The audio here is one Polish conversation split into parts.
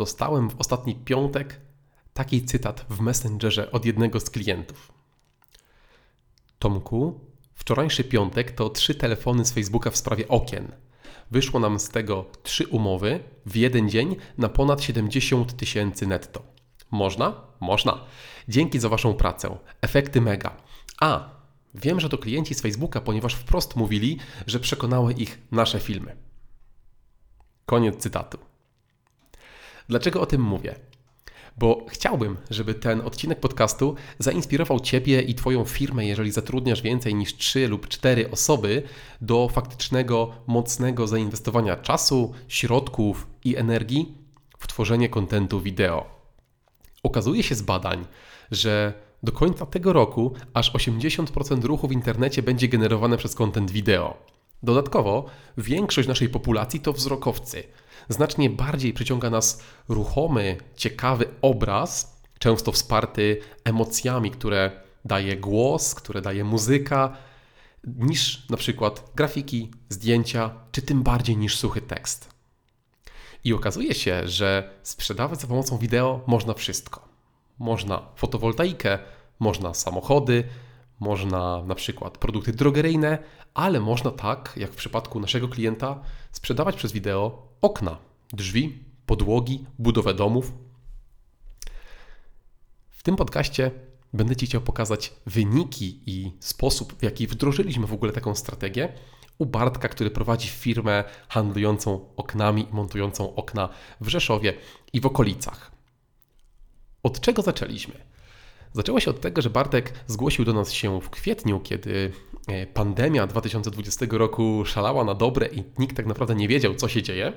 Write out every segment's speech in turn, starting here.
dostałem w ostatni piątek taki cytat w Messengerze od jednego z klientów. Tomku, wczorajszy piątek to trzy telefony z Facebooka w sprawie okien. Wyszło nam z tego trzy umowy w jeden dzień na ponad 70 tysięcy netto. Można? Można. Dzięki za Waszą pracę. Efekty mega. A, wiem, że to klienci z Facebooka, ponieważ wprost mówili, że przekonały ich nasze filmy. Koniec cytatu. Dlaczego o tym mówię? Bo chciałbym, żeby ten odcinek podcastu zainspirował Ciebie i Twoją firmę, jeżeli zatrudniasz więcej niż 3 lub 4 osoby, do faktycznego, mocnego zainwestowania czasu, środków i energii w tworzenie kontentu wideo. Okazuje się z badań, że do końca tego roku aż 80% ruchu w internecie będzie generowane przez kontent wideo. Dodatkowo większość naszej populacji to wzrokowcy. Znacznie bardziej przyciąga nas ruchomy, ciekawy obraz, często wsparty emocjami, które daje głos, które daje muzyka, niż na przykład grafiki, zdjęcia, czy tym bardziej niż suchy tekst. I okazuje się, że sprzedawać za pomocą wideo można wszystko. Można fotowoltaikę, można samochody, można na przykład produkty drogeryjne, ale można tak, jak w przypadku naszego klienta, sprzedawać przez wideo okna, drzwi, podłogi, budowę domów. W tym podcaście będę Ci chciał pokazać wyniki i sposób, w jaki wdrożyliśmy w ogóle taką strategię u Bartka, który prowadzi firmę handlującą oknami i montującą okna w Rzeszowie i w okolicach. Od czego zaczęliśmy? Zaczęło się od tego, że Bartek zgłosił do nas się w kwietniu, kiedy e, pandemia 2020 roku szalała na dobre i nikt tak naprawdę nie wiedział, co się dzieje.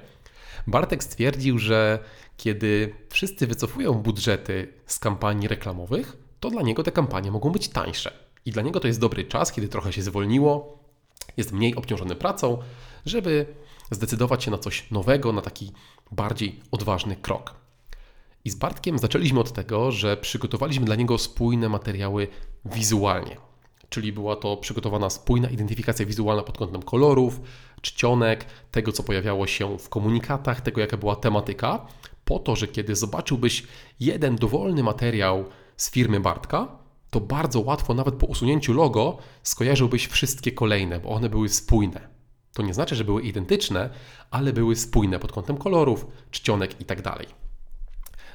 Bartek stwierdził, że kiedy wszyscy wycofują budżety z kampanii reklamowych, to dla niego te kampanie mogą być tańsze. I dla niego to jest dobry czas, kiedy trochę się zwolniło, jest mniej obciążony pracą, żeby zdecydować się na coś nowego, na taki bardziej odważny krok. I z Bartkiem zaczęliśmy od tego, że przygotowaliśmy dla niego spójne materiały wizualnie. Czyli była to przygotowana spójna identyfikacja wizualna pod kątem kolorów, czcionek, tego co pojawiało się w komunikatach, tego jaka była tematyka, po to, że kiedy zobaczyłbyś jeden dowolny materiał z firmy Bartka, to bardzo łatwo, nawet po usunięciu logo, skojarzyłbyś wszystkie kolejne, bo one były spójne. To nie znaczy, że były identyczne, ale były spójne pod kątem kolorów, czcionek itd.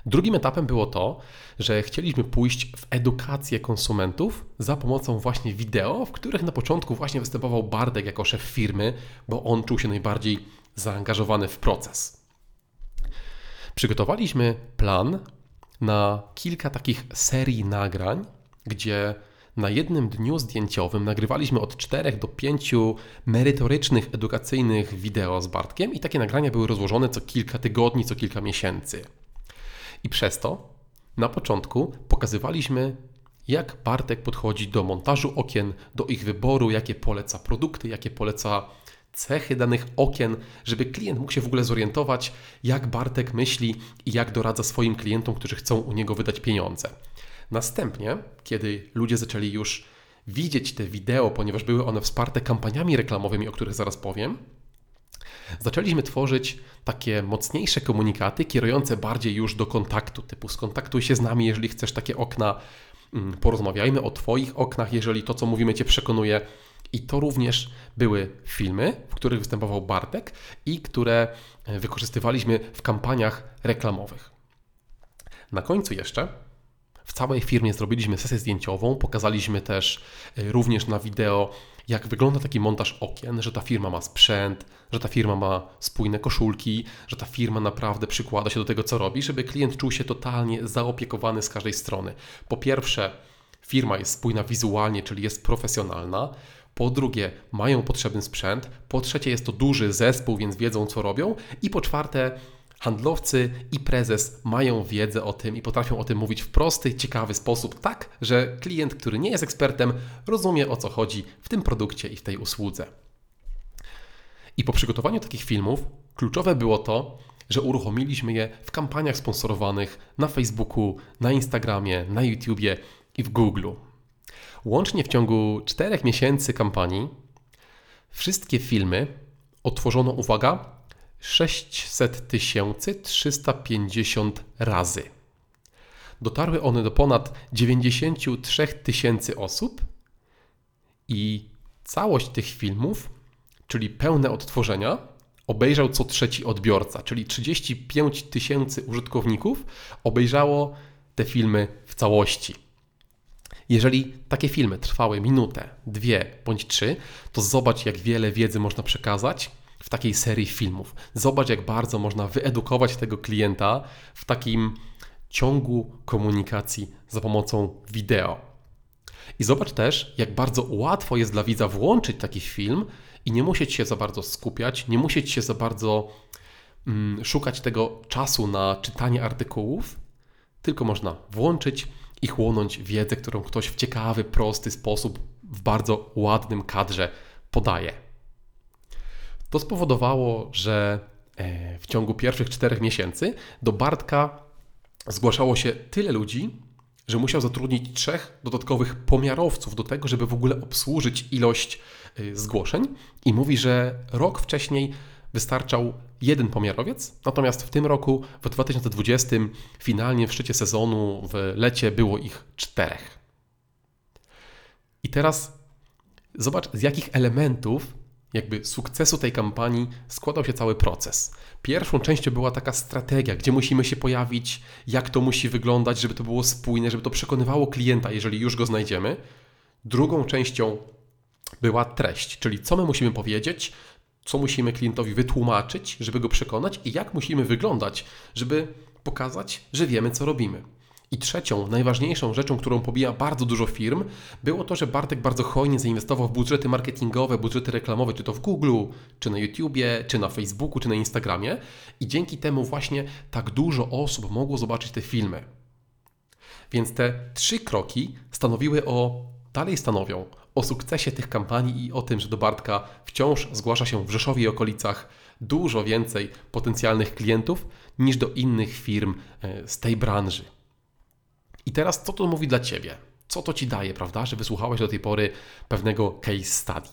Drugim etapem było to, że chcieliśmy pójść w edukację konsumentów za pomocą właśnie wideo, w których na początku właśnie występował Bardek jako szef firmy, bo on czuł się najbardziej zaangażowany w proces. Przygotowaliśmy plan na kilka takich serii nagrań, gdzie na jednym dniu zdjęciowym nagrywaliśmy od 4 do 5 merytorycznych, edukacyjnych wideo z Bartkiem i takie nagrania były rozłożone co kilka tygodni, co kilka miesięcy. I przez to na początku pokazywaliśmy, jak Bartek podchodzi do montażu okien, do ich wyboru, jakie poleca produkty, jakie poleca cechy danych okien, żeby klient mógł się w ogóle zorientować, jak Bartek myśli i jak doradza swoim klientom, którzy chcą u niego wydać pieniądze. Następnie, kiedy ludzie zaczęli już widzieć te wideo, ponieważ były one wsparte kampaniami reklamowymi, o których zaraz powiem, zaczęliśmy tworzyć takie mocniejsze komunikaty kierujące bardziej już do kontaktu, typu skontaktuj się z nami, jeżeli chcesz takie okna, mm, porozmawiajmy o Twoich oknach, jeżeli to, co mówimy, Cię przekonuje. I to również były filmy, w których występował Bartek i które e, wykorzystywaliśmy w kampaniach reklamowych. Na końcu jeszcze w całej firmie zrobiliśmy sesję zdjęciową, pokazaliśmy też e, również na wideo, jak wygląda taki montaż okien, że ta firma ma sprzęt, że ta firma ma spójne koszulki, że ta firma naprawdę przykłada się do tego, co robi, żeby klient czuł się totalnie zaopiekowany z każdej strony. Po pierwsze, firma jest spójna wizualnie, czyli jest profesjonalna. Po drugie, mają potrzebny sprzęt. Po trzecie, jest to duży zespół, więc wiedzą, co robią. I po czwarte, handlowcy i prezes mają wiedzę o tym i potrafią o tym mówić w prosty, ciekawy sposób, tak, że klient, który nie jest ekspertem, rozumie o co chodzi w tym produkcie i w tej usłudze. I po przygotowaniu takich filmów kluczowe było to, że uruchomiliśmy je w kampaniach sponsorowanych na Facebooku, na Instagramie, na YouTubie i w Google. Łącznie w ciągu 4 miesięcy kampanii wszystkie filmy otworzono, uwaga, 600 350 razy. Dotarły one do ponad 93 tysięcy osób i całość tych filmów, czyli pełne odtworzenia, obejrzał co trzeci odbiorca, czyli 35 tysięcy użytkowników obejrzało te filmy w całości. Jeżeli takie filmy trwały minutę, dwie bądź trzy, to zobacz, jak wiele wiedzy można przekazać w takiej serii filmów. Zobacz, jak bardzo można wyedukować tego klienta w takim ciągu komunikacji za pomocą wideo. I zobacz też, jak bardzo łatwo jest dla widza włączyć taki film i nie musieć się za bardzo skupiać, nie musieć się za bardzo mm, szukać tego czasu na czytanie artykułów, tylko można włączyć i chłonąć wiedzę, którą ktoś w ciekawy, prosty sposób, w bardzo ładnym kadrze podaje. To spowodowało, że e, w ciągu pierwszych czterech miesięcy do Bartka zgłaszało się tyle ludzi, że musiał zatrudnić trzech dodatkowych pomiarowców do tego, żeby w ogóle obsłużyć ilość y, zgłoszeń. I mówi, że rok wcześniej wystarczał jeden pomiarowiec, natomiast w tym roku, w 2020, finalnie w szczycie sezonu, w lecie było ich czterech. I teraz zobacz, z jakich elementów jakby sukcesu tej kampanii składał się cały proces. Pierwszą częścią była taka strategia, gdzie musimy się pojawić, jak to musi wyglądać, żeby to było spójne, żeby to przekonywało klienta, jeżeli już go znajdziemy. Drugą częścią była treść, czyli co my musimy powiedzieć, co musimy klientowi wytłumaczyć, żeby go przekonać i jak musimy wyglądać, żeby pokazać, że wiemy, co robimy. I trzecią, najważniejszą rzeczą, którą pobija bardzo dużo firm, było to, że Bartek bardzo hojnie zainwestował w budżety marketingowe, budżety reklamowe, czy to w Google, czy na YouTubie, czy na Facebooku, czy na Instagramie. I dzięki temu właśnie tak dużo osób mogło zobaczyć te filmy. Więc te trzy kroki stanowiły o, dalej stanowią o sukcesie tych kampanii i o tym, że do Bartka wciąż zgłasza się w Rzeszowie i okolicach dużo więcej potencjalnych klientów niż do innych firm e, z tej branży. I teraz co to mówi dla Ciebie? Co to Ci daje, prawda, że wysłuchałeś do tej pory pewnego case study?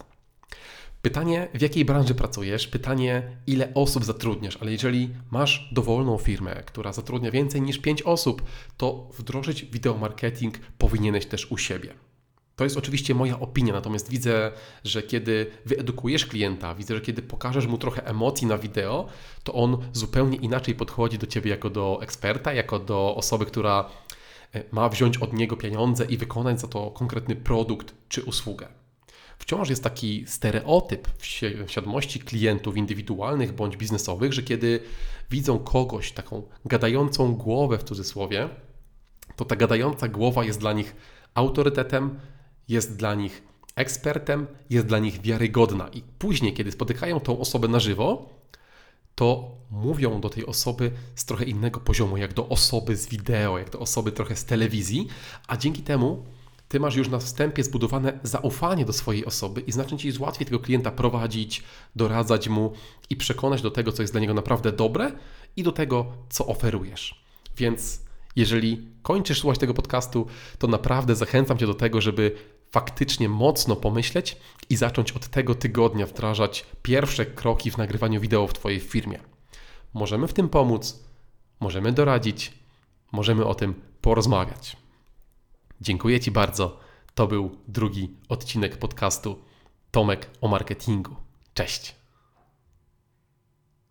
Pytanie, w jakiej branży pracujesz, pytanie, ile osób zatrudniasz, ale jeżeli masz dowolną firmę, która zatrudnia więcej niż 5 osób, to wdrożyć wideomarketing powinieneś też u siebie. To jest oczywiście moja opinia, natomiast widzę, że kiedy wyedukujesz klienta, widzę, że kiedy pokażesz mu trochę emocji na wideo, to on zupełnie inaczej podchodzi do ciebie jako do eksperta, jako do osoby, która ma wziąć od niego pieniądze i wykonać za to konkretny produkt czy usługę. Wciąż jest taki stereotyp w świadomości klientów indywidualnych bądź biznesowych, że kiedy widzą kogoś, taką gadającą głowę w cudzysłowie, to ta gadająca głowa jest dla nich autorytetem, jest dla nich ekspertem, jest dla nich wiarygodna. I później, kiedy spotykają tą osobę na żywo, to mówią do tej osoby z trochę innego poziomu, jak do osoby z wideo, jak do osoby trochę z telewizji, a dzięki temu ty masz już na wstępie zbudowane zaufanie do swojej osoby i znacznie ci jest łatwiej tego klienta prowadzić, doradzać mu i przekonać do tego, co jest dla niego naprawdę dobre i do tego, co oferujesz. Więc jeżeli kończysz słuchać tego podcastu, to naprawdę zachęcam cię do tego, żeby faktycznie mocno pomyśleć i zacząć od tego tygodnia wdrażać pierwsze kroki w nagrywaniu wideo w Twojej firmie. Możemy w tym pomóc, możemy doradzić, możemy o tym porozmawiać. Dziękuję Ci bardzo. To był drugi odcinek podcastu Tomek o marketingu. Cześć.